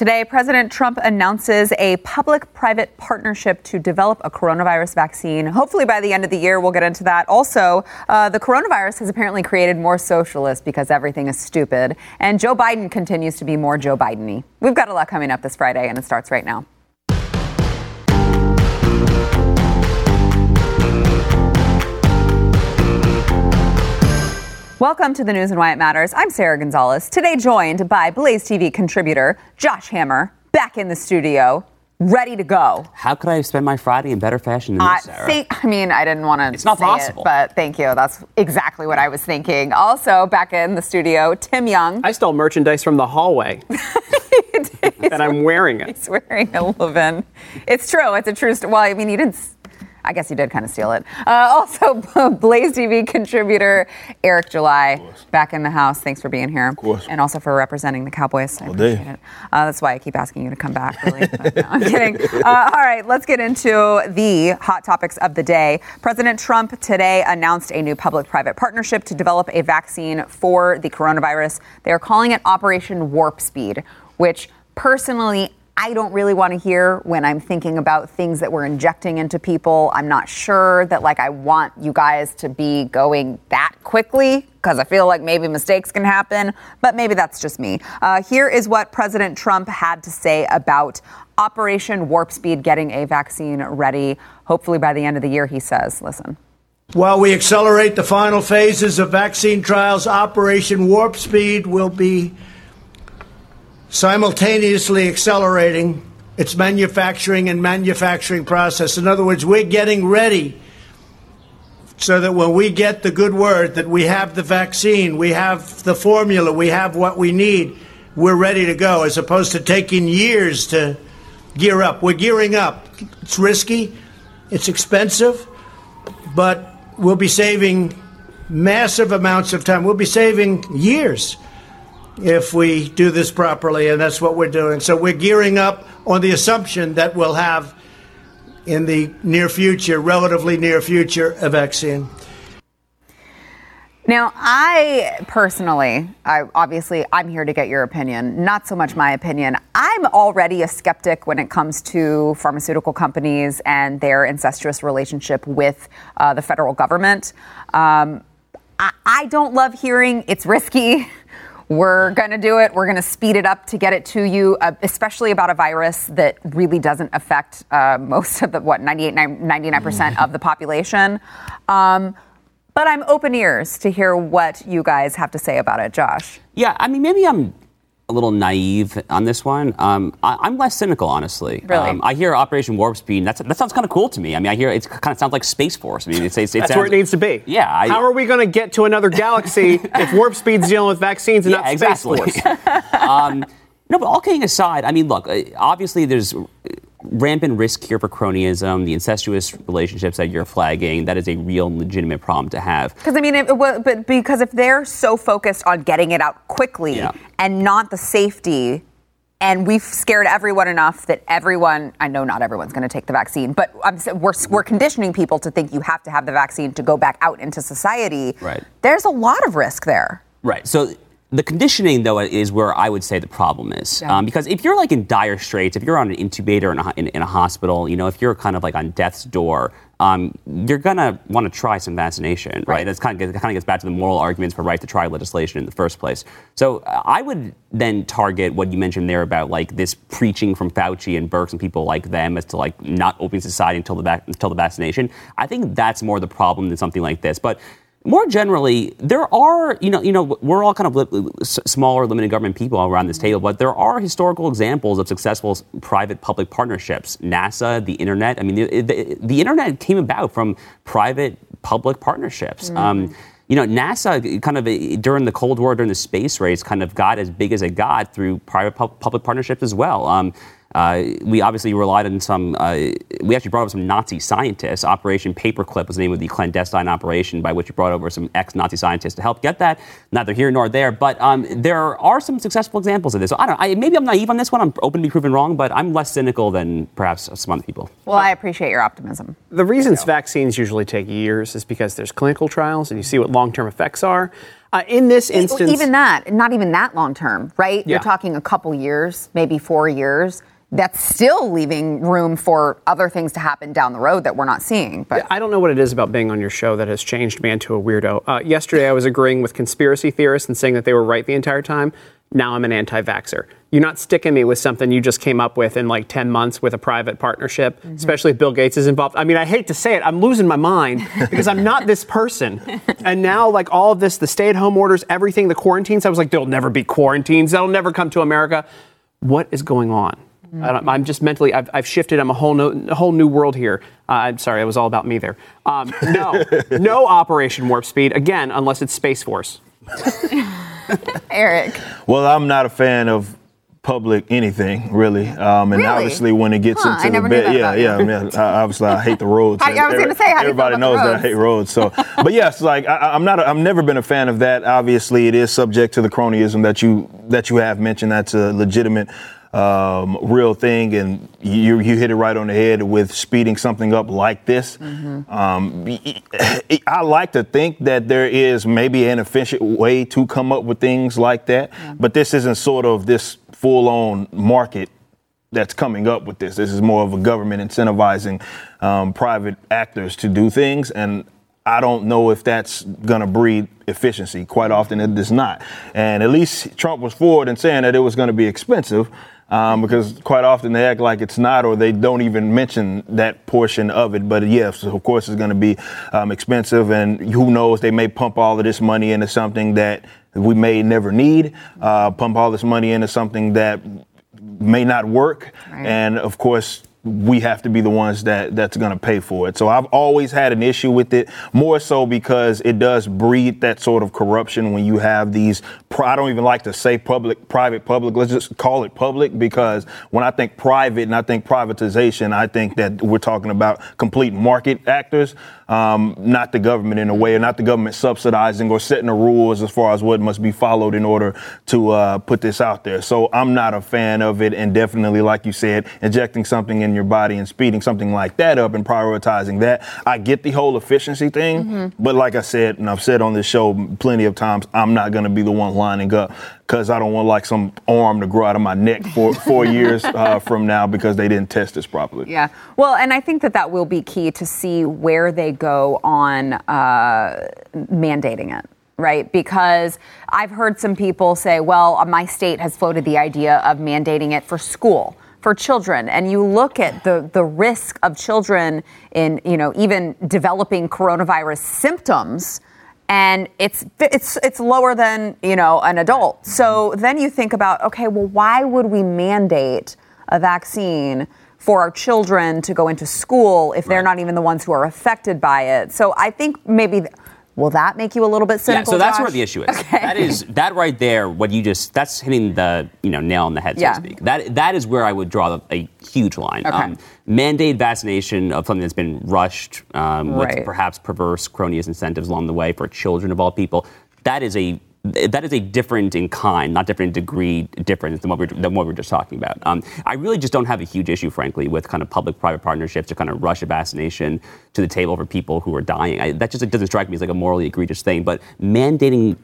Today, President Trump announces a public private partnership to develop a coronavirus vaccine. Hopefully, by the end of the year, we'll get into that. Also, uh, the coronavirus has apparently created more socialists because everything is stupid. And Joe Biden continues to be more Joe Biden y. We've got a lot coming up this Friday, and it starts right now. Welcome to the news and why it matters. I'm Sara Gonzales. Today, joined by Blaze TV contributor Josh Hammer, back in the studio, ready to go. How could I spend my Friday in better fashion than this, Sara? Think, I mean, I didn't want to. It's not say possible. It, but thank you. That's exactly what I was thinking. Also, back in the studio, Tim Young. I stole merchandise from the hallway. and I'm wearing it. He's wearing a Levin. It's true. It's a true story. Well, I mean, he didn't. I guess you did kind of steal it. Uh, also, Blaze TV contributor Eric July back in the house. Thanks for being here. Of course. And also for representing the Cowboys. I All day. it. Uh, that's why I keep asking you to come back, really. No, I'm kidding. Uh, all right, let's get into the hot topics of the day. President Trump today announced a new public private partnership to develop a vaccine for the coronavirus. They are calling it Operation Warp Speed, which personally I don't really want to hear when I'm thinking about things that we're injecting into people. I'm not sure that like I want you guys to be going that quickly because I feel like maybe mistakes can happen, but maybe that's just me. Uh, here is what President Trump had to say about Operation Warp Speed getting a vaccine ready. Hopefully by the end of the year, he says. Listen. While we accelerate the final phases of vaccine trials, Operation Warp Speed will be simultaneously accelerating its manufacturing and manufacturing process. In other words, we're getting ready so that when we get the good word that we have the vaccine, we have the formula, we have what we need, we're ready to go, as opposed to taking years to gear up. We're gearing up. It's risky, it's expensive, but we'll be saving massive amounts of time. We'll be saving years if we do this properly, and that's what we're doing. So we're gearing up on the assumption that we'll have in the near future, relatively near future, a vaccine. Now, I personally, I obviously, I'm here to get your opinion, not so much my opinion. I'm already a skeptic when it comes to pharmaceutical companies and their incestuous relationship with uh, the federal government. Um, I, I don't love hearing it's risky. We're going to do it. We're going to speed it up to get it to you, uh, especially about a virus that really doesn't affect uh, most of the, what, 98, 99% of the population. Um, but I'm open ears to hear what you guys have to say about it, Josh. Yeah, I mean, maybe I'm a little naive on this one. Um, I, am less cynical, honestly. Really? Um, I hear Operation Warp Speed. That's, that sounds kind of cool to me. I mean, I hear it kind of sounds like Space Force. I mean, it's, it's, it That's sounds, where it needs to be. Yeah. I, How are we going to get to another galaxy if Warp Speed's dealing with vaccines and yeah, not exactly. Space Force? um, no, but all kidding aside, I mean, look, uh, obviously there's rampant risk here for cronyism, the incestuous relationships that you're flagging. That is a real legitimate problem to have. Because I mean, it, well, but because if they're so focused on getting it out quickly Yeah. and not the safety, and we've scared everyone enough that everyone, I know not everyone's going to take the vaccine, but I'm, we're, we're conditioning people to think you have to have the vaccine to go back out into society. Right. There's a lot of risk there. Right. So the conditioning, though, is where I would say the problem is. Yeah. Um, because if you're like in dire straits, if you're on an incubator in a, in, in a hospital, you know, if you're kind of like on death's door, um, you're gonna want to try some vaccination, right? Right. That's kind of kind of gets back to the moral arguments for right to try legislation in the first place. So uh, I would then target what you mentioned there about like this preaching from Fauci and Birx and people like them as to like not opening society until the vac- until the vaccination. I think that's more the problem than something like this, but more generally, there are, you know, you know, we're all kind of li- smaller, limited government people around this table, but there are historical examples of successful private-public partnerships. NASA, the internet. I mean, the, the, the internet came about from private-public partnerships. Um, you know, NASA kind of during the Cold War, during the space race, kind of got as big as it got through private-public partnerships as well. Um, uh, we obviously relied on some. Uh, we actually brought up some Nazi scientists. Operation Paperclip was the name of the clandestine operation by which we brought over some ex-Nazi scientists to help get that. Neither here nor there, but um, there are some successful examples of this. So I don't. know. I, maybe I'm naive on this one. I'm open to be proven wrong, but I'm less cynical than perhaps some other people. Well, I appreciate your optimism. The reasons vaccines usually take years is because there's clinical trials and you see what long term effects are. Uh, in this instance, even that, not even that long term, right? Yeah. You're talking a couple years, maybe four years. That's still leaving room for other things to happen down the road that we're not seeing. But I don't know what it is about being on your show that has changed me into a weirdo. Uh, yesterday, I was agreeing with conspiracy theorists and saying that they were right the entire time. Now I'm an anti vaxxer. You're not sticking me with something you just came up with in like 10 months with a private partnership, especially if Bill Gates is involved. I mean, I hate to say it, I'm losing my mind because I'm not this person. And now, like all of this, the stay at home orders, everything, the quarantines, I was like, there'll never be quarantines. That'll never come to America. What is going on? I don't- I'm just mentally, I've, I've shifted. I'm a whole, no, a whole new world here. Uh, I'm sorry, it was all about me there. Um, no, no Operation Warp Speed, again, unless it's Space Force. Eric, Well, I'm not a fan of public anything really, um, and Really? obviously when it gets Huh, into I the knew bed, that yeah, yeah, man, I, obviously I hate the roads. I- I was gonna say, how do you everybody knows the that I hate roads. So, but yes, like I, I'm not, a, I've never been a fan of that. Obviously, it is subject to the cronyism that you that you have mentioned. That's a legitimate. Um, real thing, and you you hit it right on the head with speeding something up like this. Mm-hmm. Um, I like to think that there is maybe an efficient way to come up with things like that, but this isn't sort of this full-on market that's coming up with this. This is more of a government incentivizing um, private actors to do things, and I don't know if that's going to breed efficiency. Quite often, it does not. And at least Trump was forward in saying that it was going to be expensive. Um, because quite often they act like it's not, or they don't even mention that portion of it. But yes, of course, it's going to be um, expensive, and who knows? They may pump all of this money into something that we may never need. Uh, pump all this money into something that may not work, Right. and of course we have to be the ones that that's going to pay for it. So I've always had an issue with it, more so because it does breed that sort of corruption when you have these. I don't even like to say public, private, public. Let's just call it public because when I think private and I think privatization, I think that we're talking about complete market actors, um, not the government in a way, or not the government subsidizing or setting the rules as far as what must be followed in order to uh, put this out there. So I'm not a fan of it, and definitely, like you said, injecting something in your body and speeding something like that up and prioritizing that. I get the whole efficiency thing, but like I said, and I've said on this show plenty of times, I'm not going to be the one lining up because I don't want like some arm to grow out of my neck for four years uh, from now because they didn't test this properly. Yeah. Well, and I think that that will be key to see where they go on uh, mandating it. Right, because I've heard some people say, well, my state has floated the idea of mandating it for school, for children. And you look at the, the risk of children in, you know, even developing coronavirus symptoms and it's it's it's lower than you know an adult. So then you think about okay, well, why would we mandate a vaccine for our children to go into school if they're not even the ones who are affected by it? So I think maybe. Will that make you a little bit cynical? Yeah, so that's Josh? where the issue is. Okay. That is that right there. What you just that's hitting the you know nail on the head, so Yeah. to speak. That that is where I would draw the, a huge line. Um, Okay. mandate vaccination of something that's been rushed um, Right. with perhaps perverse cronyist incentives along the way for children of all people. That is a that is a different in kind, not different in degree difference than what we're, than what we're just talking about. Um, I really just don't have a huge issue, frankly, with kind of public-private partnerships to kind of rush a vaccination to the table for people who are dying. I, that just it doesn't strike me as like a morally egregious thing. But mandating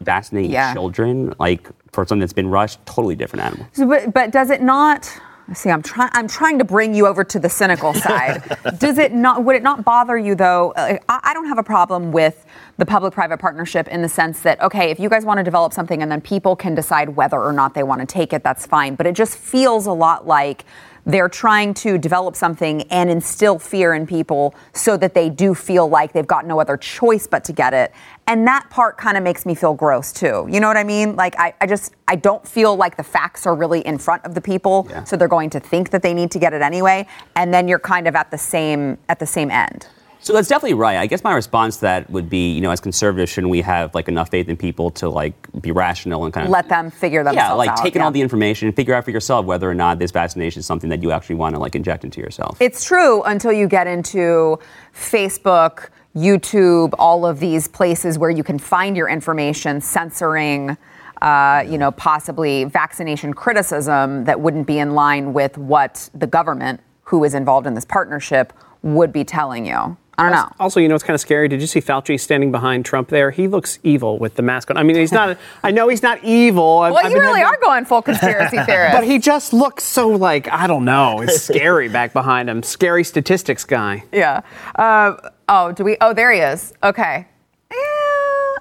vaccinating Yeah. children, like for something that's been rushed, totally different animal. So, but, but does it not? See, I'm trying. I'm trying to bring you over to the cynical side. does it not? Would it not bother you though? Uh, I, I don't have a problem with the public-private partnership in the sense that okay, if you guys want to develop something and then people can decide whether or not they want to take it, that's fine. But it just feels a lot like they're trying to develop something and instill fear in people so that they do feel like they've got no other choice but to get it. And that part kind of makes me feel gross too. You know what I mean? Like, I, I just, I don't feel like the facts are really in front of the people. Yeah. So they're going to think that they need to get it anyway. And then you're kind of at the same, at the same end. So that's definitely right. I guess my response to that would be, you know, as conservatives, shouldn't we have like enough faith in people to like be rational and kind of Let them figure themselves out? yeah, like out. taking yeah. all the information, and figure out for yourself whether or not this vaccination is something that you actually want to like inject into yourself. It's true until you get into Facebook, YouTube, all of these places where you can find your information censoring. Uh, you know, possibly vaccination criticism that wouldn't be in line with what the government, who is involved in this partnership, would be telling you. I don't know. Also, you know, it's kind of scary. Did you see Fauci standing behind Trump there? He looks evil with the mask on. I mean, he's not. I know he's not evil. I've- Well, I've you really are going full conspiracy theorist. But he just looks so like I don't know. It's scary back behind him. Scary statistics guy. Yeah. Uh, oh, do we? Oh, there he is. Okay.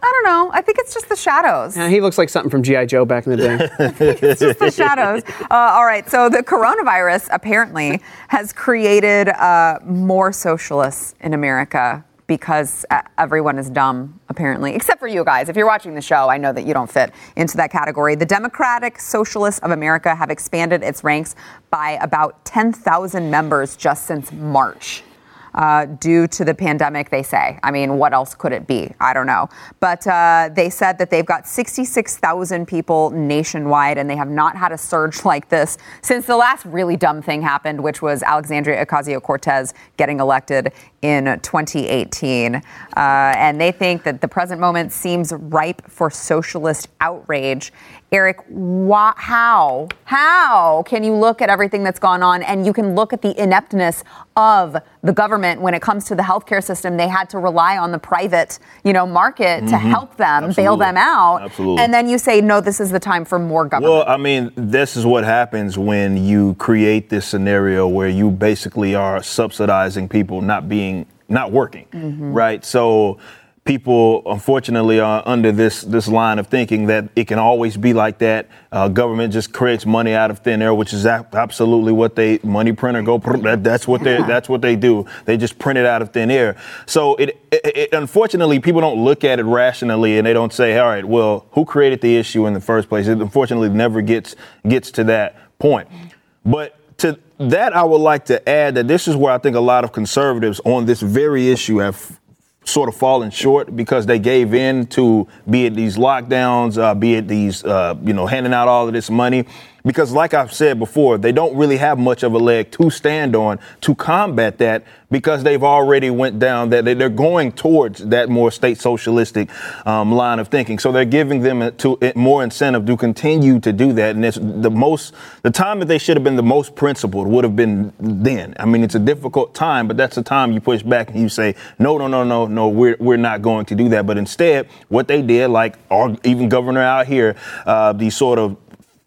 I don't know. I think it's just the shadows. Yeah, he looks like something from GI Joe back in the day. it's just the shadows. Uh, all right. So the coronavirus apparently has created uh, more socialists in America because uh, everyone is dumb, apparently, except for you guys. If you're watching the show, I know that you don't fit into that category. The Democratic Socialists of America have expanded its ranks by about 10,000 members just since March uh, due to the pandemic, they say. I mean, what else could it be? I don't know. But uh, they said that they've got 66,000 people nationwide, and they have not had a surge like this since the last really dumb thing happened, which was Alexandria Ocasio Cortez getting elected in 2018. Uh, and they think that the present moment seems ripe for socialist outrage. Eric, why, how, how can you look at everything that's gone on and you can look at the ineptness of the government when it comes to the healthcare system? They had to rely on the private, you know, market to help them, bail them out. Absolutely. And then you say, no, this is the time for more government. Well, I mean, this is what happens when you create this scenario where you basically are subsidizing people not being not working, right? So people unfortunately are under this this line of thinking that it can always be like that. Uh, government just creates money out of thin air, which is a- absolutely what they money printer go. That, that's what they that's what they do. They just print it out of thin air. So it, it, it unfortunately people don't look at it rationally and they don't say, all right, well, who created the issue in the first place? It unfortunately never gets gets to that point. But to that, I would like to add that this is where I think a lot of conservatives on this very issue have sort of fallen short because they gave in to be it these lockdowns, uh, be it these, uh, you know, handing out all of this money. Because, like I've said before, they don't really have much of a leg to stand on to combat that because they've already went down that they're going towards that more state socialistic um, line of thinking. So they're giving them to more incentive to continue to do that. And it's the most, the time that they should have been the most principled would have been then. I mean, it's a difficult time, but that's the time you push back and you say, no, no, no, no, no, we're, we're not going to do that. But instead, what they did, like our even governor out here, uh, these sort of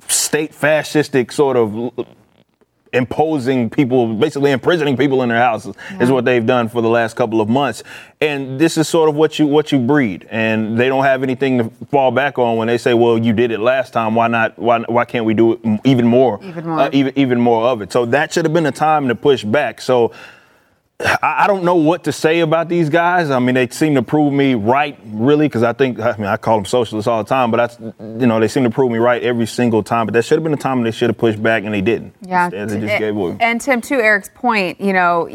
state fascistic sort of imposing people, basically imprisoning people in their houses, is what they've done for the last couple of months. And this is sort of what you what you breed, and they don't have anything to fall back on when they say, "Well, you did it last time. Why not? Why why can't we do it even more? Even more. Uh, even even more of it." So that should have been a time to push back. So. I I don't know what to say about these guys. I mean, they seem to prove me right, really, because I think I mean I call them socialists all the time, but that's you know they seem to prove me right every single time. But that should have been a time they should have pushed back, and they didn't. Yeah, Instead, they just t- gave away. And Tim, to Eric's point, you know,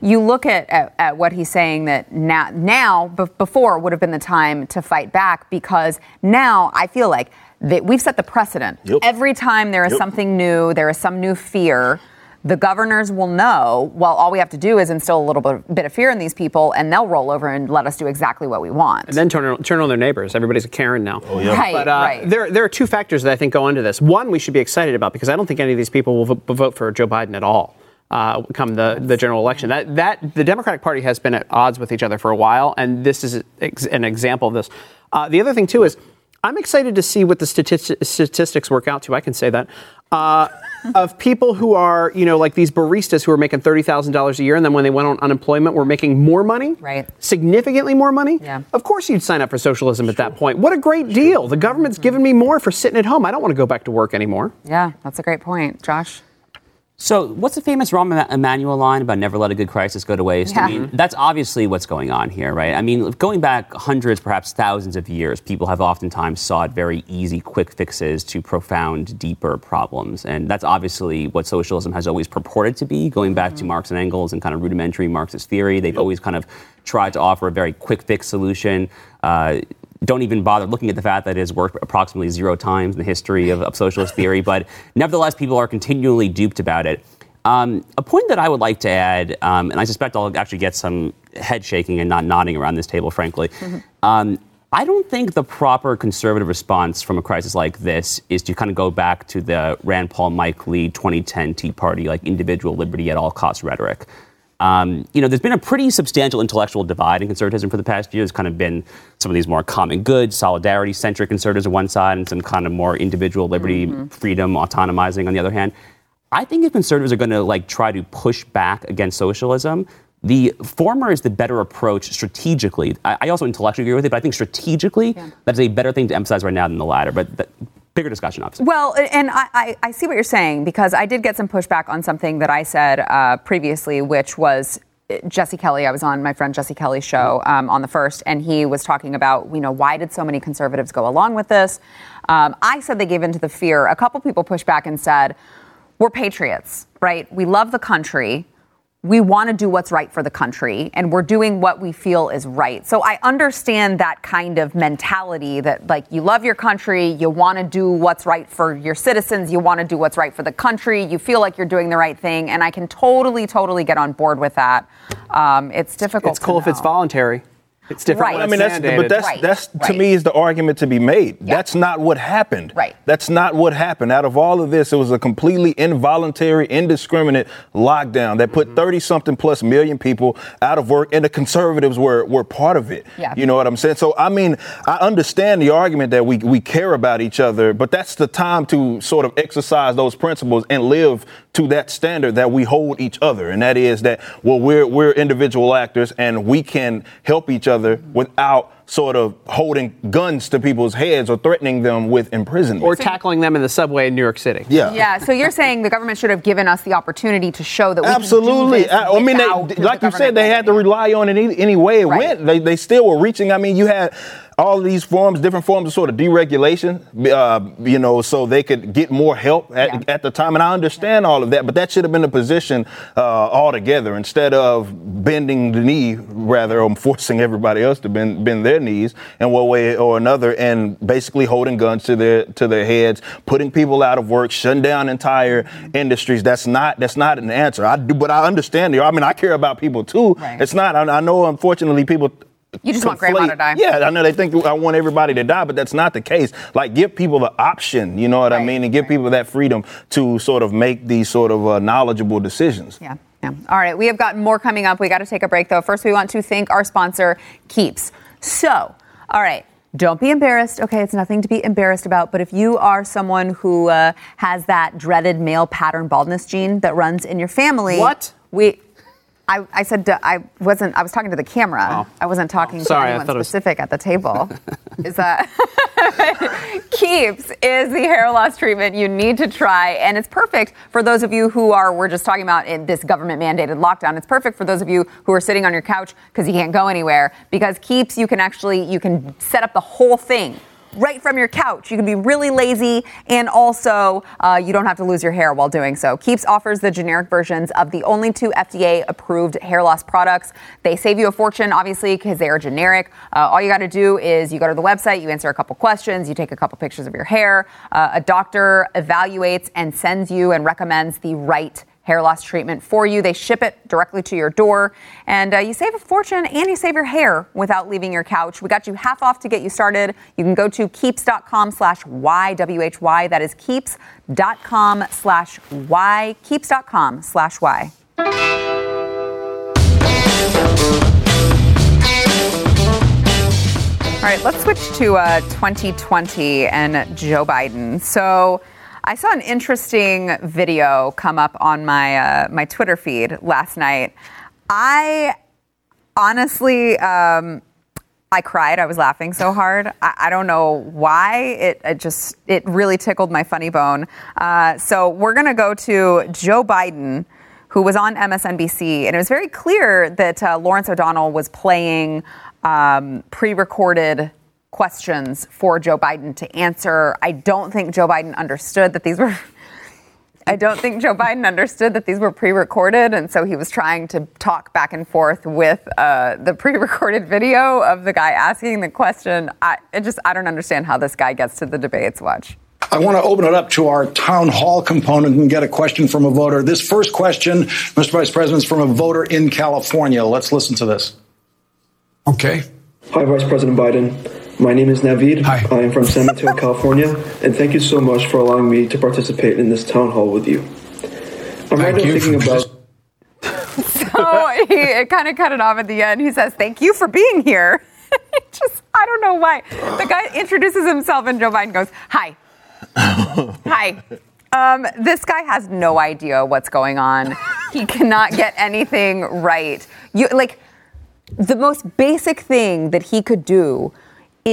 you look at, at, at what he's saying that now, now be- before would have been the time to fight back because now I feel like that we've set the precedent. Yep. Every time there is Yep. something new, there is some new fear. The governors will know. Well, all we have to do is instill a little bit, bit of fear in these people, and they'll roll over and let us do exactly what we want. And then turn, turn on their neighbors. Everybody's a Karen now. Oh, yeah. Right, But uh, right. there, there are two factors that I think go into this. One, we should be excited about because I don't think any of these people will vo- vote for Joe Biden at all. Uh, come the, the general election, that that the Democratic Party has been at odds with each other for a while, and this is ex- an example of this. Uh, the other thing too is, I'm excited to see what the statisti- statistics work out to. I can say that uh, of people who are, you know, like these baristas who are making thirty thousand dollars a year, and then when they went on unemployment, were making more money, Right. significantly more money. Yeah. Of course, you'd sign up for socialism at that point. What a great deal! The government's giving me more for sitting at home. I don't want to go back to work anymore. yeah, that's a great point, Josh. So, what's the famous Rahm Ema- Emanuel line about never let a good crisis go to waste? Yeah. I mean, that's obviously what's going on here, right? I mean, going back hundreds, perhaps thousands of years, people have oftentimes sought very easy, quick fixes to profound, deeper problems. And that's obviously what socialism has always purported to be, going back to Marx and Engels and kind of rudimentary Marxist theory. They've always kind of tried to offer a very quick fix solution. Uh, don't even bother looking at the fact that it has worked approximately zero times in the history of, of socialist theory, but nevertheless, people are continually duped about it. Um, a point that I would like to add, um, and I suspect I'll actually get some head shaking and not nodding around this table, frankly. Um, I don't think the proper conservative response from a crisis like this is to kind of go back to the Rand Paul, Mike Lee 2010 Tea Party, like individual liberty at all costs rhetoric. Um, you know, there's been a pretty substantial intellectual divide in conservatism for the past year. There's kind of been some of these more common good, solidarity centric conservatives on one side, and some kind of more individual liberty, mm-hmm. freedom, autonomizing on the other hand. I think if conservatives are going to like try to push back against socialism, the former is the better approach strategically. I, I also intellectually agree with it, but I think strategically yeah. that's a better thing to emphasize right now than the latter. But the, bigger discussion, obviously. Well, and I, I, see what you're saying because I did get some pushback on something that I said uh, previously, which was uh, Jesse Kelly. I was on my friend Jesse Kelly's show um, on the first, and he was talking about, you know, why did so many conservatives go along with this? Um, I said they gave into the fear. A couple people pushed back and said, we're patriots, right? We love the country we want to do what's right for the country and we're doing what we feel is right. So I understand that kind of mentality that like you love your country, you want to do what's right for your citizens, you want to do what's right for the country, you feel like you're doing the right thing, and I can totally, totally get on board with that. Um, it's difficult. It's cool if it's voluntary. It's different. Right. I mean, that's but that's right. that's to right. me is the argument to be made. Yeah. That's not what happened. Right. That's not what happened. Out of all of this, it was a completely involuntary, indiscriminate lockdown that put 30 mm-hmm. something plus million people out of work, and the conservatives were were part of it. Yeah. You know what I'm saying? So I mean, I understand the argument that we we care about each other, but that's the time to sort of exercise those principles and live to that standard that we hold each other, and that is that well, we're we're individual actors and we can help each other without sort of holding guns to people's heads or threatening them with imprisonment. Or tackling them in the subway in New York City. Yeah. Yeah. So you're saying the government should have given us the opportunity to show that we Absolutely. I, I, mean, they, like the you said, they had to rely on it any, any way it right. went. They, they still were reaching. I mean, you had all of these forms, different forms of sort of deregulation, uh, you know, so they could get more help at, yeah. at the time. And I understand yeah. all of that, but that should have been the position uh, altogether instead of bending the knee, rather, or forcing everybody else to bend, bend their knees in one way or another, and basically holding guns to their to their heads, putting people out of work, shutting down entire industries. That's not that's not an answer. I do, but I understand. You. I mean, I care about people too. Right. It's not. I, I know, unfortunately, people you just conflate. want grandma to die. Yeah, I know they think I want everybody to die, but that's not the case. Like, give people the option, you know what right. I mean, and give right. people that freedom to sort of make these sort of uh, knowledgeable decisions. Yeah. Yeah. All right, we have got more coming up. We got to take a break though. First, we want to thank our sponsor, Keeps. So, all right. Don't be embarrassed. Okay, it's nothing to be embarrassed about. But if you are someone who uh, has that dreaded male pattern baldness gene that runs in your family, what we I, I said I wasn't. I was talking to the camera. Oh. I wasn't talking oh, sorry, to anyone specific was... at the table. is that Keeps is the hair loss treatment you need to try, and it's perfect for those of you who are. We're just talking about in this government mandated lockdown. It's perfect for those of you who are sitting on your couch because you can't go anywhere. Because Keeps, you can actually you can set up the whole thing right from your couch. You can be really lazy, and also uh, you don't have to lose your hair while doing so. Keeps offers the generic versions of the only two FDA approved hair loss products. They save you a fortune, obviously, because they are generic. Uh, all you got to do is you go to the website, you answer a couple questions, you take a couple pictures of your hair. Uh, a doctor evaluates and sends you and recommends the right hair loss treatment for you. They ship it directly to your door, and uh, you save a fortune and you save your hair without leaving your couch. We got you half off to get you started. You can go to keeps.com slash YWHY. That is keeps.com slash Y. Keeps.com slash Y. All right, let's switch to uh, 2020 and Joe Biden. So, I saw an interesting video come up on my uh, my Twitter feed last night. I honestly, um, I cried. I was laughing so hard. I, I don't know why. It, it, just it really tickled my funny bone. Uh, so we're gonna go to Joe Biden. Who was on MSNBC, and it was very clear that uh, Lawrence O'Donnell was playing um, pre recorded questions for Joe Biden to answer. I don't think Joe Biden understood that these were. I don't think Joe Biden understood that these were pre-recorded, and so he was trying to talk back and forth with uh, the pre-recorded video of the guy asking the question. I just I don't understand how this guy gets to the debates. Watch. I want to open it up to our town hall component and get a question from a voter. This first question, Mr. Vice President, is from a voter in California. Let's listen to this. Okay. Hi, Vice President Biden. My name is Navid. Hi. I am from San Mateo, California, and thank you so much for allowing me to participate in this town hall with you. I'm thank right now thinking about. so he kind of cut it off at the end. He says, "Thank you for being here." Just, I don't know why. The guy introduces himself, and Joe Biden goes, "Hi, hi." Um, this guy has no idea what's going on. He cannot get anything right. You like the most basic thing that he could do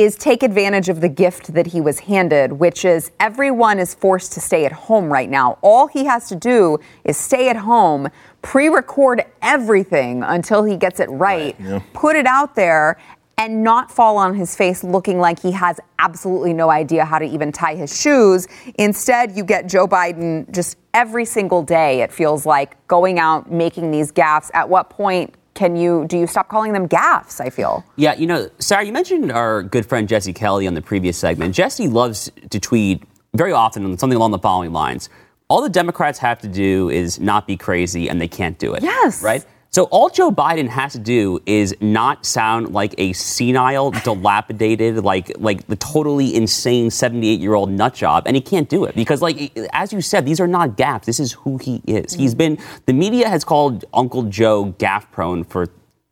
is take advantage of the gift that he was handed, which is everyone is forced to stay at home right now. All he has to do is stay at home, pre record everything until he gets it right, yeah. put it out there, and not fall on his face looking like he has absolutely no idea how to even tie his shoes. Instead, you get Joe Biden just every single day, it feels like, going out, making these gaffes. At what point can you do you stop calling them gaffes? I feel. Yeah, you know, Sara, you mentioned our good friend Jesse Kelly on the previous segment. Jesse loves to tweet very often on something along the following lines. All the Democrats have to do is not be crazy, and they can't do it. Yes. Right? So all Joe Biden has to do is not sound like a senile, dilapidated, like like the totally insane 78 year old nut job, and he can't do it because, like as you said, these are not gaffes. This is who he is. He's mm-hmm. been the media has called Uncle Joe gaff prone for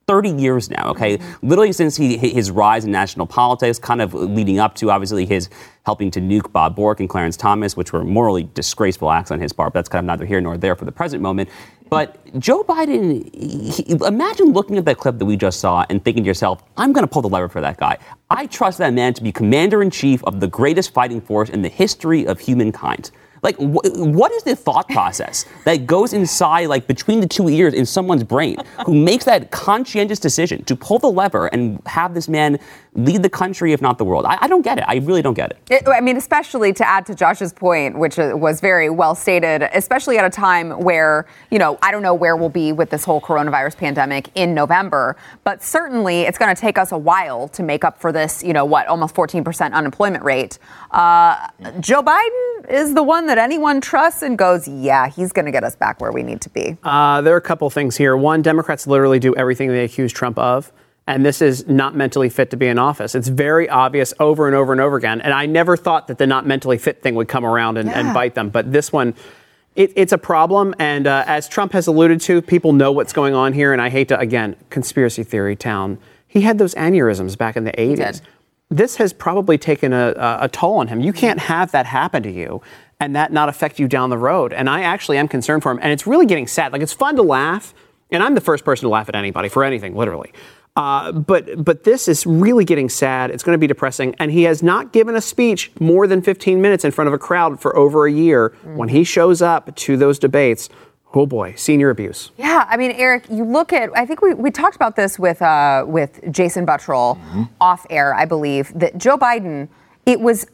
30 years now, okay? Mm-hmm. Literally since he, his rise in national politics, kind of leading up to obviously his helping to nuke Bob Bork and Clarence Thomas, which were morally disgraceful acts on his part. But that's kind of neither here nor there for the present moment. But Joe Biden, he, imagine looking at that clip that we just saw and thinking to yourself, I'm going to pull the lever for that guy. I trust that man to be commander in chief of the greatest fighting force in the history of humankind. Like, wh- what is the thought process that goes inside, like, between the two ears in someone's brain who makes that conscientious decision to pull the lever and have this man lead the country, if not the world? I, I don't get it. I really don't get it. It, I mean, especially to add to Josh's point, which uh, was very well stated, especially at a time where, you know, I don't know where we'll be with this whole coronavirus pandemic in November, but certainly it's going to take us a while to make up for this, you know, what, almost 14% unemployment rate. Uh, Joe Biden is the one that anyone trusts and goes, yeah, he's going to get us back where we need to be. Uh, there are a couple things here. One, Democrats literally do everything they accuse Trump of. And this is not mentally fit to be in office. It's very obvious over and over and over again. And I never thought that the not mentally fit thing would come around and, and bite them. But this one, it, it's a problem. And uh, as Trump has alluded to, people know what's going on here. And I hate to, again, conspiracy theory town. He had those aneurysms back in the 80s. This has probably taken a, a, toll on him. You can't have that happen to you and that not affect you down the road. And I actually am concerned for him. And it's really getting sad. Like, it's fun to laugh. And I'm the first person to laugh at anybody for anything, literally. Uh, but but this is really getting sad. It's going to be depressing. And he has not given a speech more than 15 minutes in front of a crowd for over a year. When he shows up to those debates, oh boy, senior abuse. Yeah, I mean, Eric, you look at. I think we, we talked about this with uh, with Jason Buttrill off air, I believe, that Joe Biden. It was,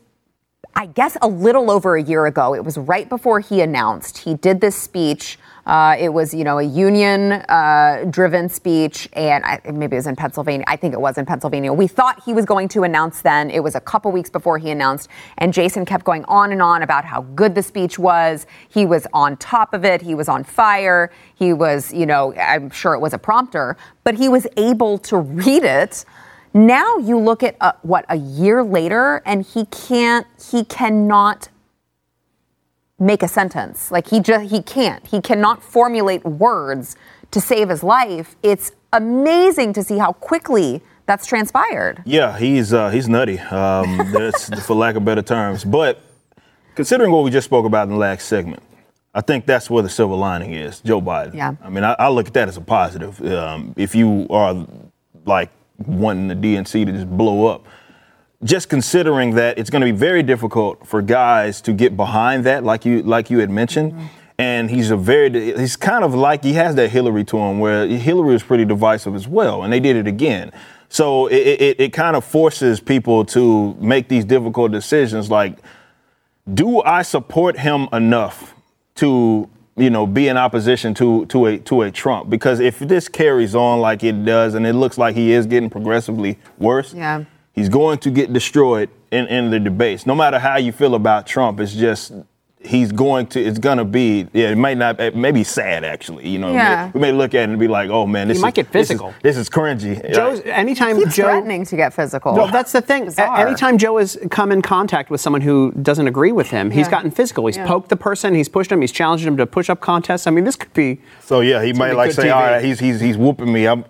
I guess, a little over a year ago. It was right before he announced he did this speech. Uh, it was, you know, a union-driven speech, and I, maybe it was in Pennsylvania. I think it was in Pennsylvania. We thought he was going to announce then. It was a couple weeks before he announced, and Jason kept going on and on about how good the speech was. He was on top of it. He was on fire. He was, you know, I'm sure it was a prompter, but he was able to read it. Now you look at uh, what a year later, and he can't. He cannot make a sentence. Like he just he can't. He cannot formulate words to save his life. It's amazing to see how quickly that's transpired. Yeah, he's uh, he's nutty. Um, that's for lack of better terms. But considering what we just spoke about in the last segment, I think that's where the silver lining is. Joe Biden. Yeah. I mean, I, I look at that as a positive. Um, if you are like wanting the DNC to just blow up, just considering that it's going to be very difficult for guys to get behind that, like you like you had mentioned. Mm-hmm. And he's a very he's kind of like he has that Hillary to him, where Hillary was pretty divisive as well, and they did it again. So it, it, it kind of forces people to make these difficult decisions, like, do I support him enough to you know be in opposition to to a to a Trump? Because if this carries on like it does, and it looks like he is getting progressively worse, Yeah. He's going to get destroyed in, in the debates. No matter how you feel about Trump, it's just he's going to. It's gonna be. Yeah, it might not. It may be sad actually. You know, Yeah. we may look at it and be like, oh man, this might is, get this is- physical. This is, cringy. Joe's anytime He's Joe threatening to get physical. Well, that's the thing. A- Bizarre. Anytime Joe has come in contact with someone who doesn't agree with him, he's Yeah. gotten physical. He's Yeah. poked the person, he's pushed him, he's challenged him to push-up contests. I mean, this could be. So yeah, he It's might like say, TV. all right, he's he's he's whooping me. I'm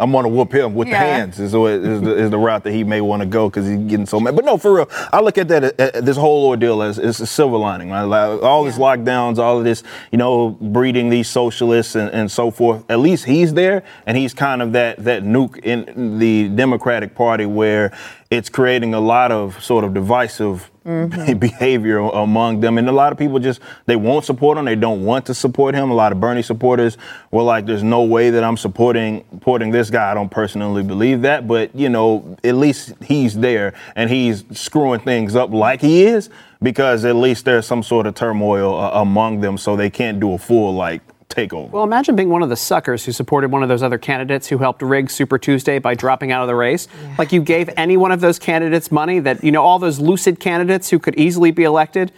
I'm gonna whoop him with the hands. Is the, the is the route that he may want to go because he's getting so mad. But no, for real, I look at that uh, this whole ordeal as it's a silver lining. Right? Like, all these lockdowns, all of this, you know, breeding these socialists and, and so forth. At least he's there, and he's kind of that that nuke in the Democratic Party where it's creating a lot of sort of divisive behavior among them. And a lot of people just, they won't support him. They don't want to support him. A lot of Bernie supporters were like, there's no way that I'm supporting, supporting this guy. I don't personally believe that. But, you know, at least he's there and he's screwing things up like he is because at least there's some sort of turmoil uh, among them so they can't do a full, like, takeover. Well, imagine being one of the suckers who supported one of those other candidates who helped rig Super Tuesday by dropping out of the race. Like you gave any one of those candidates money that you know all those lucid candidates who could easily be elected.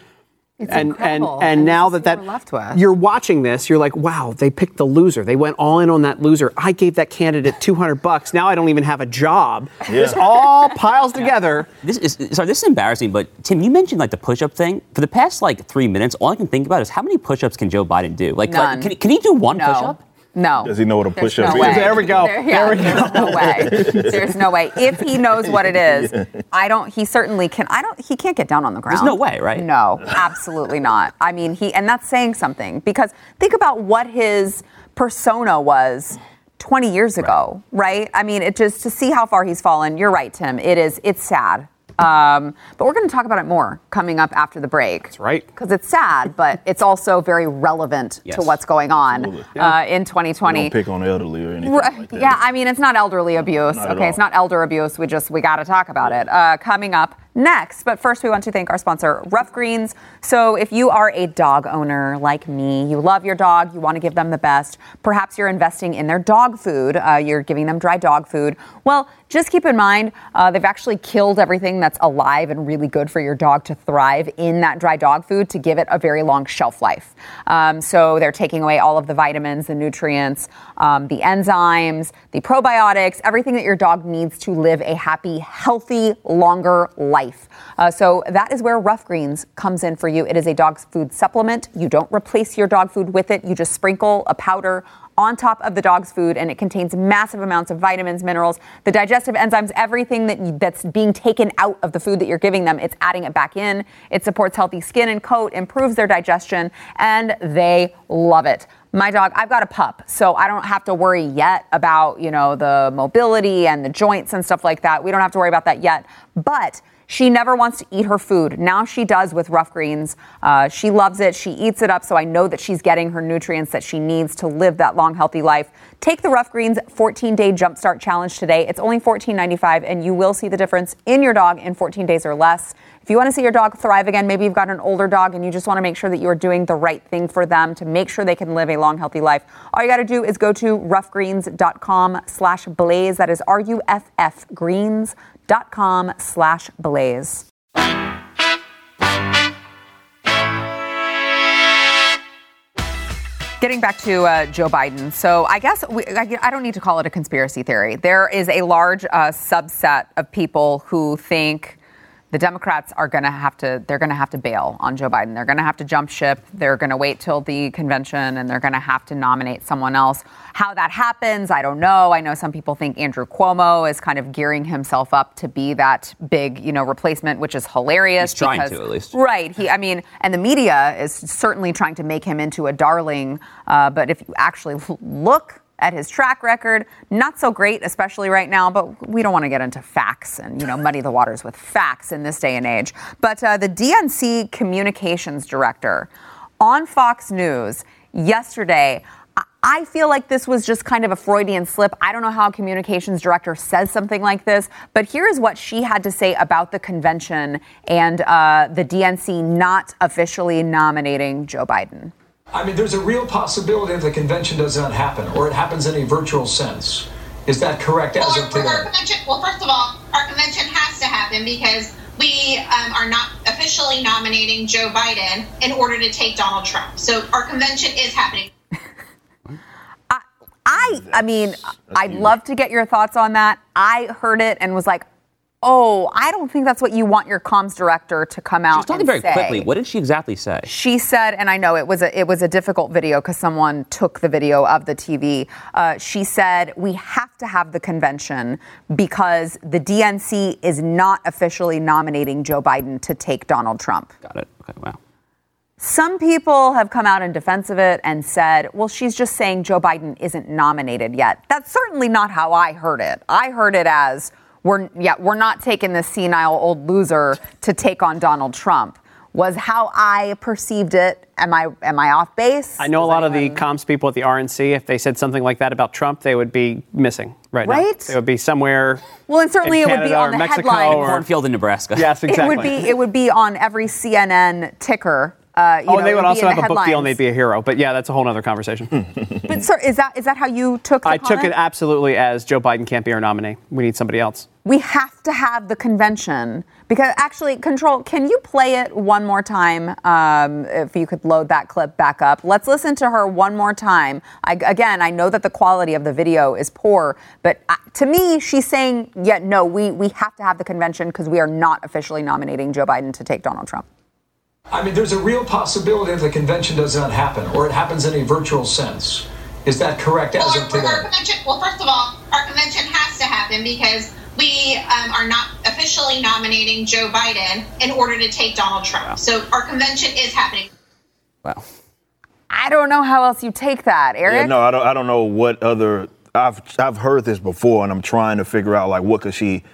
It's and incredible. and and And now that that left with. you're watching this, you're like, wow, they picked the loser. They went all in on that loser. I gave that candidate 200 bucks. Now I don't even have a job. This all piles together. This is sorry. This is embarrassing, but Tim, you mentioned like the push-up thing. For the past like three minutes, all I can think about is how many push-ups can Joe Biden do? Like, like, can, can he do one no. push-up? No. Does he know what a push-up no is? way. There we go. There, yeah, There we there's no way. There's no way. If he knows what it is, I don't. He certainly can. I don't. He can't get down on the ground. There's no way, right? No, absolutely not. I mean, he and that's saying something because think about what his persona was. 20 years ago, right? I mean, it just to see how far he's fallen. You're right, Tim. It is. It's sad. Um, but we're going to talk about it more coming up after the break. That's right. Because it's sad, but it's also very relevant to what's going on Absolutely. uh, in We 2020. don't pick on elderly or anything Right. like that. Yeah, I mean, it's not elderly abuse. Not at okay, it's not elder abuse. We just, we got to talk about it. Uh, coming up next. But first, we want to thank our sponsor, Ruff Greens. So if you are a dog owner like me, you love your dog, you want to give them the best, perhaps you're investing in their dog food, uh, you're giving them dry dog food. Well, just keep in mind, uh, they've actually killed everything that's alive and really good for your dog to thrive in that dry dog food to give it a very long shelf life. Um, so they're taking away all of the vitamins, the nutrients, um, the enzymes, the probiotics, everything that your dog needs to live a happy, healthy, longer life. Uh, so that is where Ruff Greens comes in for you. It is a dog food supplement. You don't replace your dog food with it. You just sprinkle a powder on top of the dog's food, and it contains massive amounts of vitamins, minerals, the digestive enzymes, everything that you, that's being taken out of the food that you're giving them. It's adding it back in. It supports healthy skin and coat, improves their digestion, and they love it. My dog, I've got a pup, so I don't have to worry yet about you know the mobility and the joints and stuff like that. We don't have to worry about that yet, but. She never wants to eat her food. Now she does with Ruff Greens. Uh, she loves it. She eats it up, so I know that she's getting her nutrients that she needs to live that long, healthy life. Take the Ruff Greens 14 day jumpstart challenge today. It's only $14.95, and you will see the difference in your dog in 14 days or less. If you want to see your dog thrive again, maybe you've got an older dog and you just want to make sure that you are doing the right thing for them to make sure they can live a long, healthy life. All you got to do is go to ruffgreens.com slash blaze. That is R-U-F-F greens.com slash blaze. Getting back to uh, Joe Biden. So I guess we, I, I don't need to call it a conspiracy theory. There is a large uh, subset of people who think the Democrats are going to have to they're going to have to bail on Joe Biden. They're going to have to jump ship. They're going to wait till the convention and they're going to have to nominate someone else. How that happens, I don't know. I know some people think Andrew Cuomo is kind of gearing himself up to be that big, you know, replacement, which is hilarious. He's trying because- to, at least. Right. He, I mean, and the media is certainly trying to make him into a darling. Uh, but if you actually look at his track record, not so great, especially right now. But we don't want to get into facts and you know muddy the waters with facts in this day and age. But uh, the DNC communications director on Fox News yesterday. I- feel like this was just kind of a Freudian slip. I don't know how a communications director says something like this, but here's what she had to say about the convention and uh, the DNC not officially nominating Joe Biden. I mean, there's a real possibility that the convention does not happen, or it happens in a virtual sense. Is that correct as Well, of our, our today? convention, well, first of all, our convention has to happen because we we um, are not officially nominating Joe Biden in order to take Donald Trump. So our convention is happening. I, I mean, I'd love to get your thoughts on that. I heard it and was like, oh, I don't think that's what you want your comms director to come out She's talking very say. quickly. What did she exactly say? She said, and I know it was a it was a difficult video because someone took the video of the TV. Uh, she said we have to have the convention because the DNC is not officially nominating Joe Biden to take Donald Trump. Got it. Okay, wow. Some people have come out in defense of it and said, well, she's just saying Joe Biden isn't nominated yet. That's certainly not how I heard it. I heard it as we're yeah, we're not taking this senile old loser to take on Donald Trump. Was how I perceived it. Am I am I off base? I know a Does lot of the anyone- comms people at the RNC. If they said something like that about Trump, they would be missing right, now. Right? They would be somewhere. Well, and certainly in it would be on the Mexico headlines. or- Cornfield in Nebraska. Yes, exactly. It would be it would be on every CNN ticker. Uh, you Oh, know, and they would also have the a book deal and they'd be a hero. But yeah, that's a whole other conversation. But sir, is that is that how you took? The I took it absolutely as Joe Biden can't be our nominee. We need somebody else. we have to have the convention because actually control can you play it one more time um, if you could load that clip back up let's listen to her one more time I, again i know that the quality of the video is poor but uh, to me she's saying yeah no we, we have to have the convention because we are not officially nominating joe biden to take donald trump I mean, there's a real possibility that the convention does not happen, or it happens in a virtual sense. Is that correct as Well, of our, our convention, well, first of all, our convention has to happen because we um, are not officially nominating Joe Biden in order to take Donald Trump. So our convention is happening. Wow. i don't know how else you take that eric Yeah, no, I don't. I don't know what other. I've I've heard this before, and I'm trying to figure out like what could she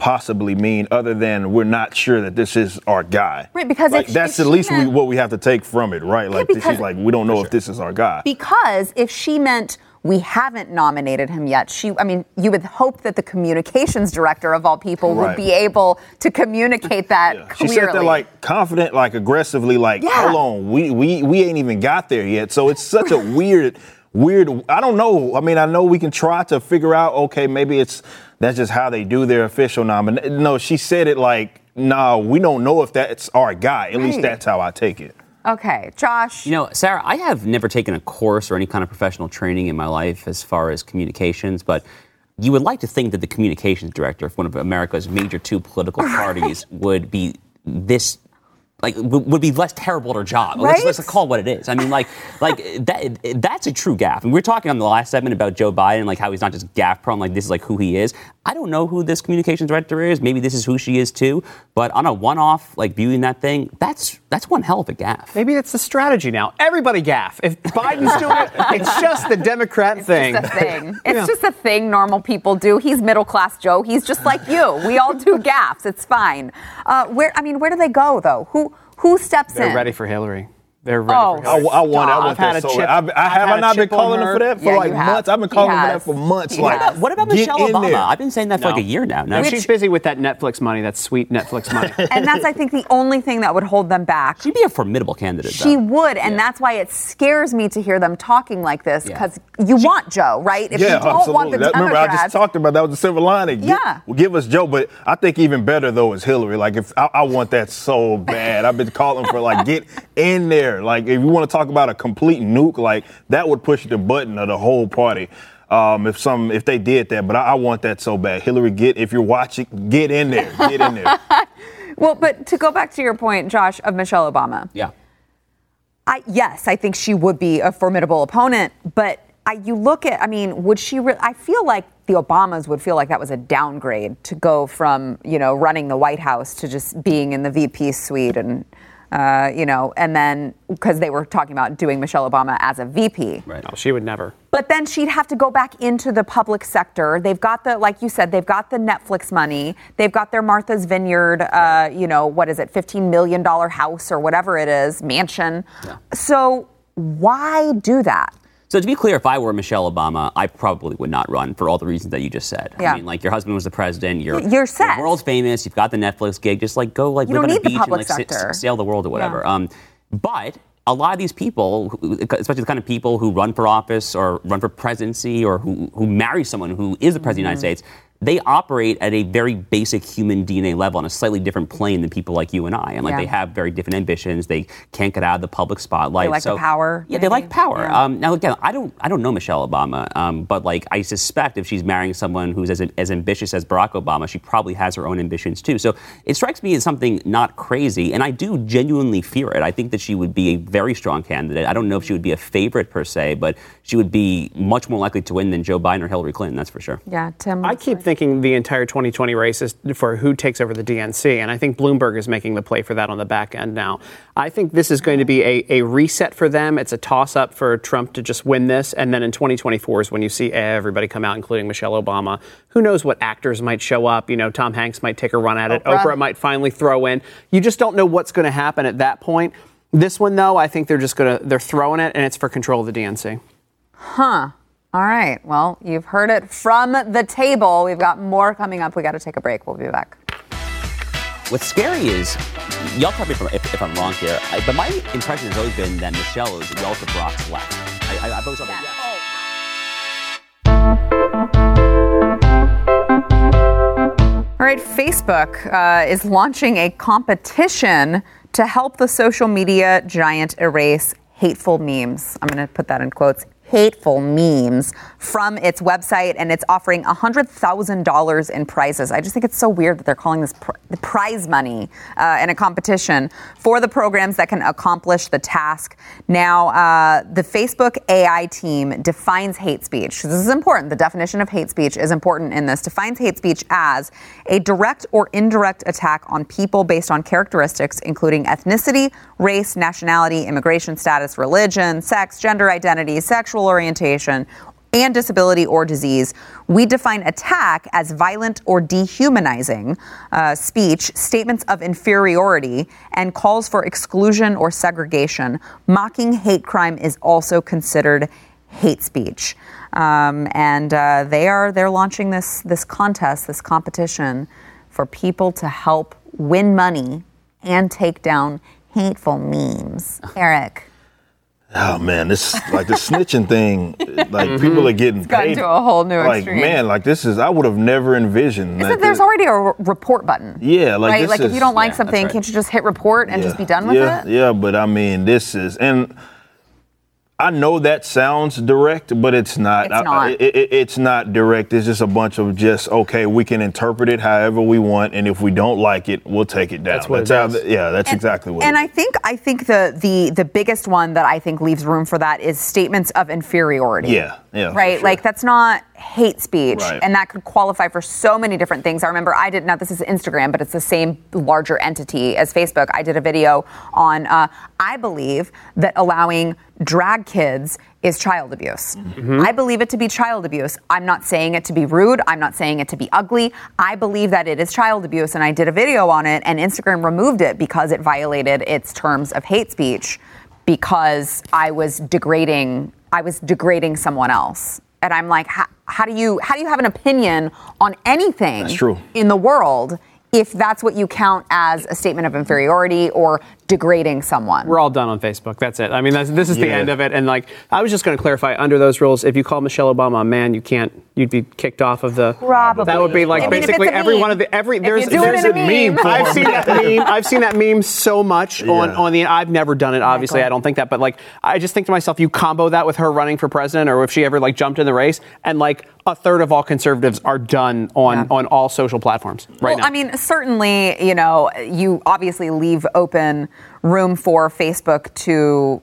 possibly mean other than we're not sure that this is our guy. Right, because like, if- that's if at she least we, what we have to take from it, right? Like because- she's like we don't know if this is our guy. Because if she meant we haven't nominated him yet, she I mean, you would hope that the communications director of all people would be able to communicate that She clearly. said that like confident, like aggressively, like Yeah. hold on, we we we ain't even got there yet. So it's such a weird, weird. I don't know. I mean, I know we can try to figure out. Okay, maybe it's that's just how they do their official nomination. No, she said it like, no, we don't know if that's our guy. At least that's how I take it. Okay, Josh. You know, Sara, I have never taken a course or any kind of professional training in my life as far as communications, but you would like to think that the communications director of one of America's major two political parties would be this. Like w- would be less terrible at her job. Let's, let's call it what it is. I mean, like, like that. That's a true gaffe. And we are talking on the last segment about Joe Biden, like how he's not just gaffe prone. Like this is like who he is. I don't know who this communications director is. Maybe this is who she is too. But on a one-off, like viewing that thing, that's that's one hell of a gaffe. Maybe that's the strategy now. Everybody gaffe. If Biden's doing it, it's just the Democrat thing. It's just a thing. It's just a thing normal people do. He's middle class Joe. He's just like you. We all do gaffes. It's fine. Uh, where I mean, where do they go though? Who who steps They're in? ready for Hillary. They're ready Oh, for I, I want, I want I've had that a so chip- I've, I I've have had I a not been calling him her. for that for Yeah, like months. I've been calling him for that for months. He like, has. What about Michelle Obama? there. I've been saying that for like a year now. No, Now she's busy with that Netflix money, that sweet Netflix money. and that's I think the only thing that would hold them back. she'd be a formidable candidate. She though. would, and that's why it scares me to hear them talking like this Yeah. because you want Joe, right? If yeah, you don't absolutely. want the That- remember, I just talked about that was the silver lining. Yeah. give us Joe, but I think even better though is Hillary. Like if I, I want that so bad, I've been calling for like get in there. Like if you want to talk about a complete nuke, like that would push the button of the whole party. Um, if some if they did that, but I, I want that so bad. Hillary, get if you're watching, get in there, get in there. well, but to go back to your point, Josh, of Michelle Obama, Yeah. I, yes, I think she would be a formidable opponent, but I, you look at, I mean, would she? Re- I feel like the Obamas would feel like that was a downgrade to go from, you know, running the White House to just being in the VP suite and, uh, you know, and then because they were talking about doing Michelle Obama as a VP. Right. No, she would never. But then she'd have to go back into the public sector. They've got the, like you said, they've got the Netflix money. They've got their Martha's Vineyard, uh, you know, what is it, $15 million house or whatever it is, mansion. So why do that? So to be clear, if I were Michelle Obama, I probably would not run for all the reasons that you just said. Yeah. I mean, like your husband was the president. You're You're set. world famous. You've got the Netflix gig. Just like go like You live on a beach and like sector. sail the world or whatever. Yeah. Um, but a lot of these people, especially the kind of people who run for office or run for presidency or who, who marry someone who is the president of the United States, they operate at a very basic human DNA level on a slightly different plane than people like you and I. And like Yeah. they have very different ambitions. They can't get out of the public spotlight. They like the power, Yeah, they like power. Yeah. Um, now again, I don't I don't know Michelle Obama, um, but like I suspect if she's marrying someone who's as as ambitious as Barack Obama, she probably has her own ambitions too. So it strikes me as something not crazy, and I do genuinely fear it. I think that she would be a very strong candidate. I don't know if she would be a favorite per se, but she would be much more likely to win than Joe Biden or Hillary Clinton. That's for sure. Yeah, Tim. I keep thinking the entire 2020 race is for who takes over the DNC, and I think Bloomberg is making the play for that on the back end now. I think this is going to be a, a reset for them. It's a toss up for Trump to just win this, and then in 2024 is when you see everybody come out, including Michelle Obama. Who knows what actors might show up? You know, Tom Hanks might take a run at it. Oprah. Oprah might finally throw in. You just don't know what's going to happen at that point. This one, though, I think they're just going to they're throwing it, and it's for control of the DNC. Huh. All right. Well, you've heard it from the table. We've got more coming up. We got to take a break. We'll be back. What's scary is, y'all tell me if, I'm- if, I'm wrong here, I, but my impression has always been that Michelle is well to Barack's left. I, I, I've always thought that. All right, Facebook uh, is launching a competition to help the social media giant erase hateful memes. I'm going to put that in quotes. Hateful memes from its website, and it's offering $100,000 in prizes. I just think it's so weird that they're calling this pr- the prize money uh, in a competition for the programs that can accomplish the task. Now, uh, the Facebook AI team defines hate speech. This is important. The definition of hate speech is important in this. Defines hate speech as a direct or indirect attack on people based on characteristics including ethnicity, race, nationality, immigration status, religion, sex, gender identity, sexual orientation, and disability or disease. We define attack as violent or dehumanizing uh, speech, statements of inferiority, and calls for exclusion or segregation. Mocking hate crime is also considered hate speech. Um, and uh, they are they're launching this this contest, this competition for people to help win money and take down hateful memes. Eric. Oh man, this like the snitching thing. Like mm-hmm. people are getting gotten paid. to a whole new like extreme. man, like this is I would have never envisioned. Isn't that there's the- already a r- report button? Yeah, like right. this Like if you don't like yeah, something, right. can't you just hit report and just be done with yeah, it? Yeah, but I mean, this is, and I know that sounds direct, but it's not. It's not. I- it- it- it's not direct. It's just a bunch of just okay. We can interpret it however we want, and if we don't like it, we'll take it down. That's what it how is. the- yeah, that's exactly what. And it I think I think the the the biggest one that I think leaves room for that is statements of inferiority. Yeah, yeah, Right, sure. like that's not hate speech, Right. and that could qualify for so many different things. I remember I did now this is Instagram, but it's the same larger entity as Facebook. I did a video on uh, I believe that allowing drag kids is child abuse. Mm-hmm. I believe it to be child abuse. I'm not saying it to be rude. I'm not saying it to be ugly. I believe that it is child abuse, and I did a video on it, and Instagram removed it because it violated its terms of hate speech because I was degrading. I was degrading someone else, and I'm like, how, do you how do you have an opinion on anything in the world if that's what you count as a statement of inferiority or degrading someone? We're all done on Facebook. That's it. I mean, that's, this is the Yeah. end of it. And like, I was just going to clarify under those rules, if you call Michelle Obama a man, you can't. You'd be kicked off of the. Probably. That would be like I mean, basically it's every meme. one of the every. There's you do it there's in a meme. I've seen that meme. I've seen that meme so much on Yeah. on the. I've never done it. Obviously, Michael. I don't think that. But like, I just think to myself, you combo that with her running for president, or if she ever like jumped in the race, and like a third of all conservatives are done on Yeah. on all social platforms right well, now. I mean, certainly, you know, you obviously leave open room for Facebook to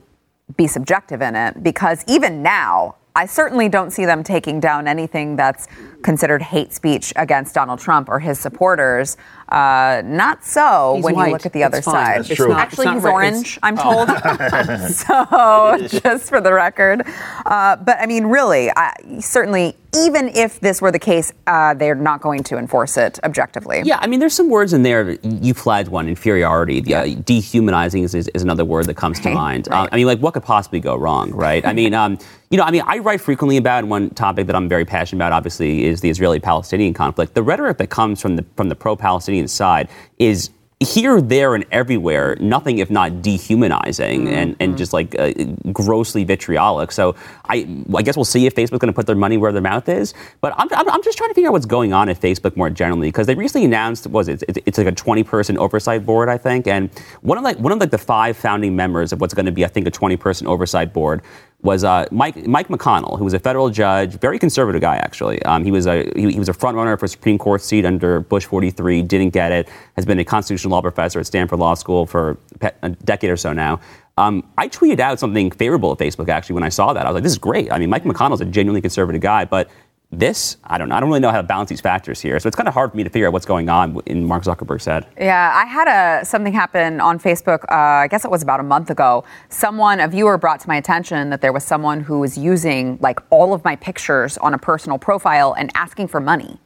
be subjective in it because even now, I certainly don't see them taking down anything that's considered hate speech against Donald Trump or his supporters. Uh, not so He's when white. you look at the other It's side. That's It's not- Actually, it's he's right. orange, It's- I'm told. so, just for the record. Uh, but I mean, really, I, certainly, even if this were the case, uh, they're not going to enforce it objectively. Yeah, I mean, there's some words in there. You flagged one, inferiority. The, uh, dehumanizing is, is, is another word that comes to Right, mind. right. Uh, I mean, like, what could possibly go wrong, right? I mean, um, you know, I mean, I write frequently about one topic that I'm very passionate about. Obviously, is the Israeli-Palestinian conflict. The rhetoric that comes from the from the pro-Palestinian side is here, there, and everywhere, nothing if not dehumanizing and, and just like uh, grossly vitriolic. So I, I guess we'll see if Facebook's going to put their money where their mouth is. But I'm, I'm, I'm just trying to figure out what's going on at Facebook more generally because they recently announced was it? It's, it's like a 20 person oversight board, I think, and one of like one of like the five founding members of what's going to be, I think, a 20 person oversight board was uh, Mike Mike McConnell, who was a federal judge, very conservative guy actually. Um, he was a he, he was a front runner for a Supreme Court seat under Bush 43, didn't get it. Has been a constitutional law professor at Stanford Law School for a decade or so now. Um, I tweeted out something favorable at Facebook actually when I saw that. I was like, this is great. I mean, Mike McConnell's a genuinely conservative guy, but this, I don't know. I don't really know how to balance these factors here. So it's kind of hard for me to figure out what's going on in Mark Zuckerberg's head. Yeah, I had a something happen on Facebook. Uh, I guess it was about a month ago. Someone, a viewer, brought to my attention that there was someone who was using like all of my pictures on a personal profile and asking for money.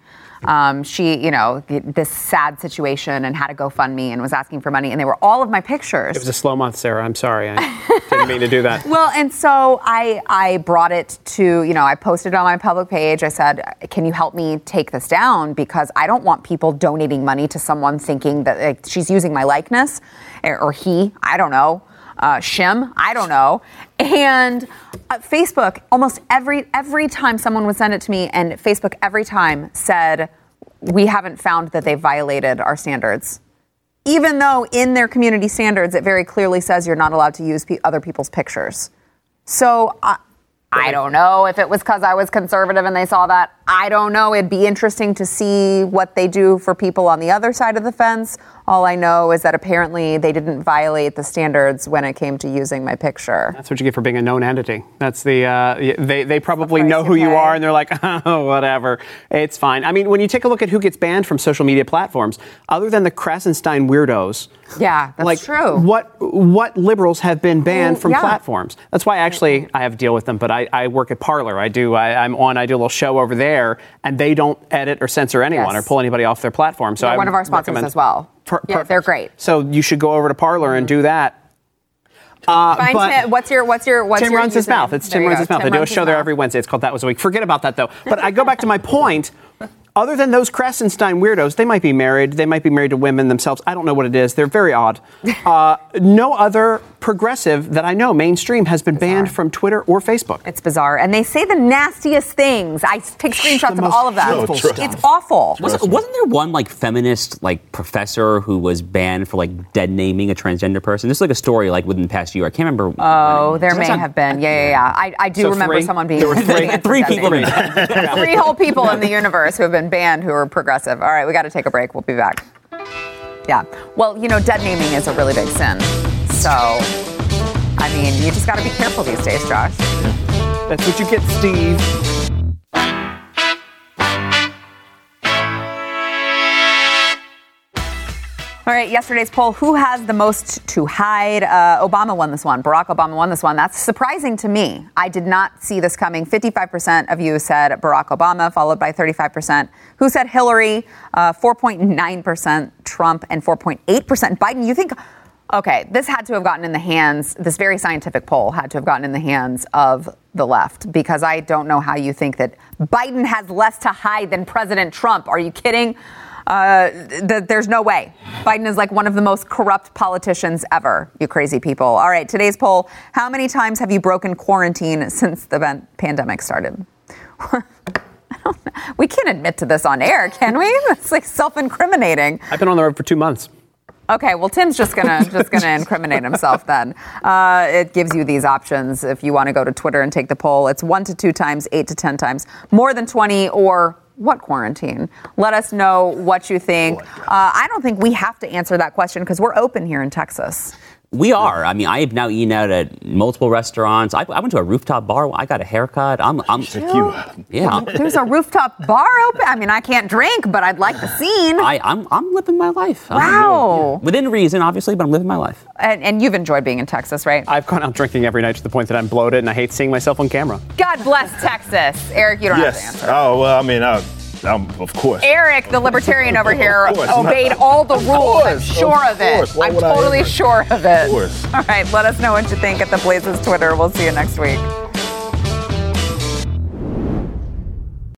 Um, she, you know, this sad situation and had to GoFundMe and was asking for money, and they were all of my pictures. It was a slow month, Sara. I'm sorry. I didn't mean to do that. Well, and so I I brought it to you know I posted it on my public page. I said, "Can you help me take this down because I don't want people donating money to someone thinking that like, she's using my likeness or he. I don't know." Uh, Shim, I don't know, and uh, Facebook almost every every time someone would send it to me, and Facebook every time said, "We haven't found that they violated our standards." even though in their community standards it very clearly says you're not allowed to use pe- other people's pictures. So I, I don't know if it was because I was conservative and they saw that. I don't know. It'd be interesting to see what they do for people on the other side of the fence. All I know is that apparently they didn't violate the standards when it came to using my picture. That's what you get for being a known entity. That's the uh, they they probably know who you pay. are and they're like, oh, whatever, it's fine. I mean, when you take a look at who gets banned from social media platforms, other than the Krassenstein weirdos, Yeah, that's like true. what what liberals have been banned from yeah. platforms? That's why actually I have to deal with them. But I, I work at Parler. I do. I, I'm on. I do a little show over there, and they don't edit or censor anyone Yes. or pull anybody off their platform. So They're one of our sponsors recommend- as well. Per- yeah, perfect. they're great. So you should go over to Parler and do that. Uh, Find but- Tim, what's your what's your what's Tim your runs his mouth. It's Tim runs his mouth. Tim I do a show there every Wednesday. It's called That Was a Week. Forget about that though. But I go back to my point. Other than those Krassenstein weirdos, they might be married. They might be married to women themselves. I don't know what it is. They're very odd. Uh, no other progressive that I know, mainstream, has been banned from Twitter or Facebook. It's bizarre, and they say the nastiest things. I take screenshots of all of that. hateful trust It's awful. Was, wasn't there one like feminist like professor who was banned for like dead naming a transgender person? This is like a story like within the past year. I can't remember. Oh, there may sound- have been. Yeah, yeah, yeah. I, I do So remember three? someone being There were three- Three people. naming. have been- Three whole people in the universe who have been banned who are progressive. All right, we got to take a break. We'll be back. Yeah. Well, you know, dead naming is a really big sin. So, I mean, you just got to be careful these days, Josh. That's what you get, Steve. All right, yesterday's poll who has the most to hide? Uh, Obama won this one. Barack Obama won this one. That's surprising to me. I did not see this coming. 55% of you said Barack Obama, followed by 35%. Who said Hillary? Uh, 4.9% Trump, and 4.8% Biden. You think, okay, this had to have gotten in the hands, this very scientific poll had to have gotten in the hands of the left because I don't know how you think that Biden has less to hide than President Trump. Are you kidding? Uh, th- there's no way. Biden is like one of the most corrupt politicians ever, you crazy people. All right, today's poll How many times have you broken quarantine since the ban- pandemic started? We can't admit to this on air, can we? It's like self incriminating. I've been on the road for two months. Okay, well, Tim's just gonna just gonna incriminate himself. Then uh, it gives you these options if you want to go to Twitter and take the poll. It's one to two times, eight to ten times, more than twenty, or what quarantine? Let us know what you think. Uh, I don't think we have to answer that question because we're open here in Texas. We are. I mean, I have now eaten out at multiple restaurants. I, I went to a rooftop bar. I got a haircut. I'm. I'm you. yeah. There's a rooftop bar open. I mean, I can't drink, but I'd like the scene. I, I'm. I'm living my life. I'm- Wow. within reason, obviously, but I'm living my life. And, and you've enjoyed being in Texas, right? I've gone out drinking every night to the point that I'm bloated and I hate seeing myself on camera. God bless Texas, Eric. You don't have to Yes. answer. Oh well, I mean, I, I'm, of course. Eric, the libertarian over here, obeyed all the rules. I'm sure of of, it. I'm totally sure of it. Of course. All right, let us know what you think at the Blazes Twitter. We'll see you next week.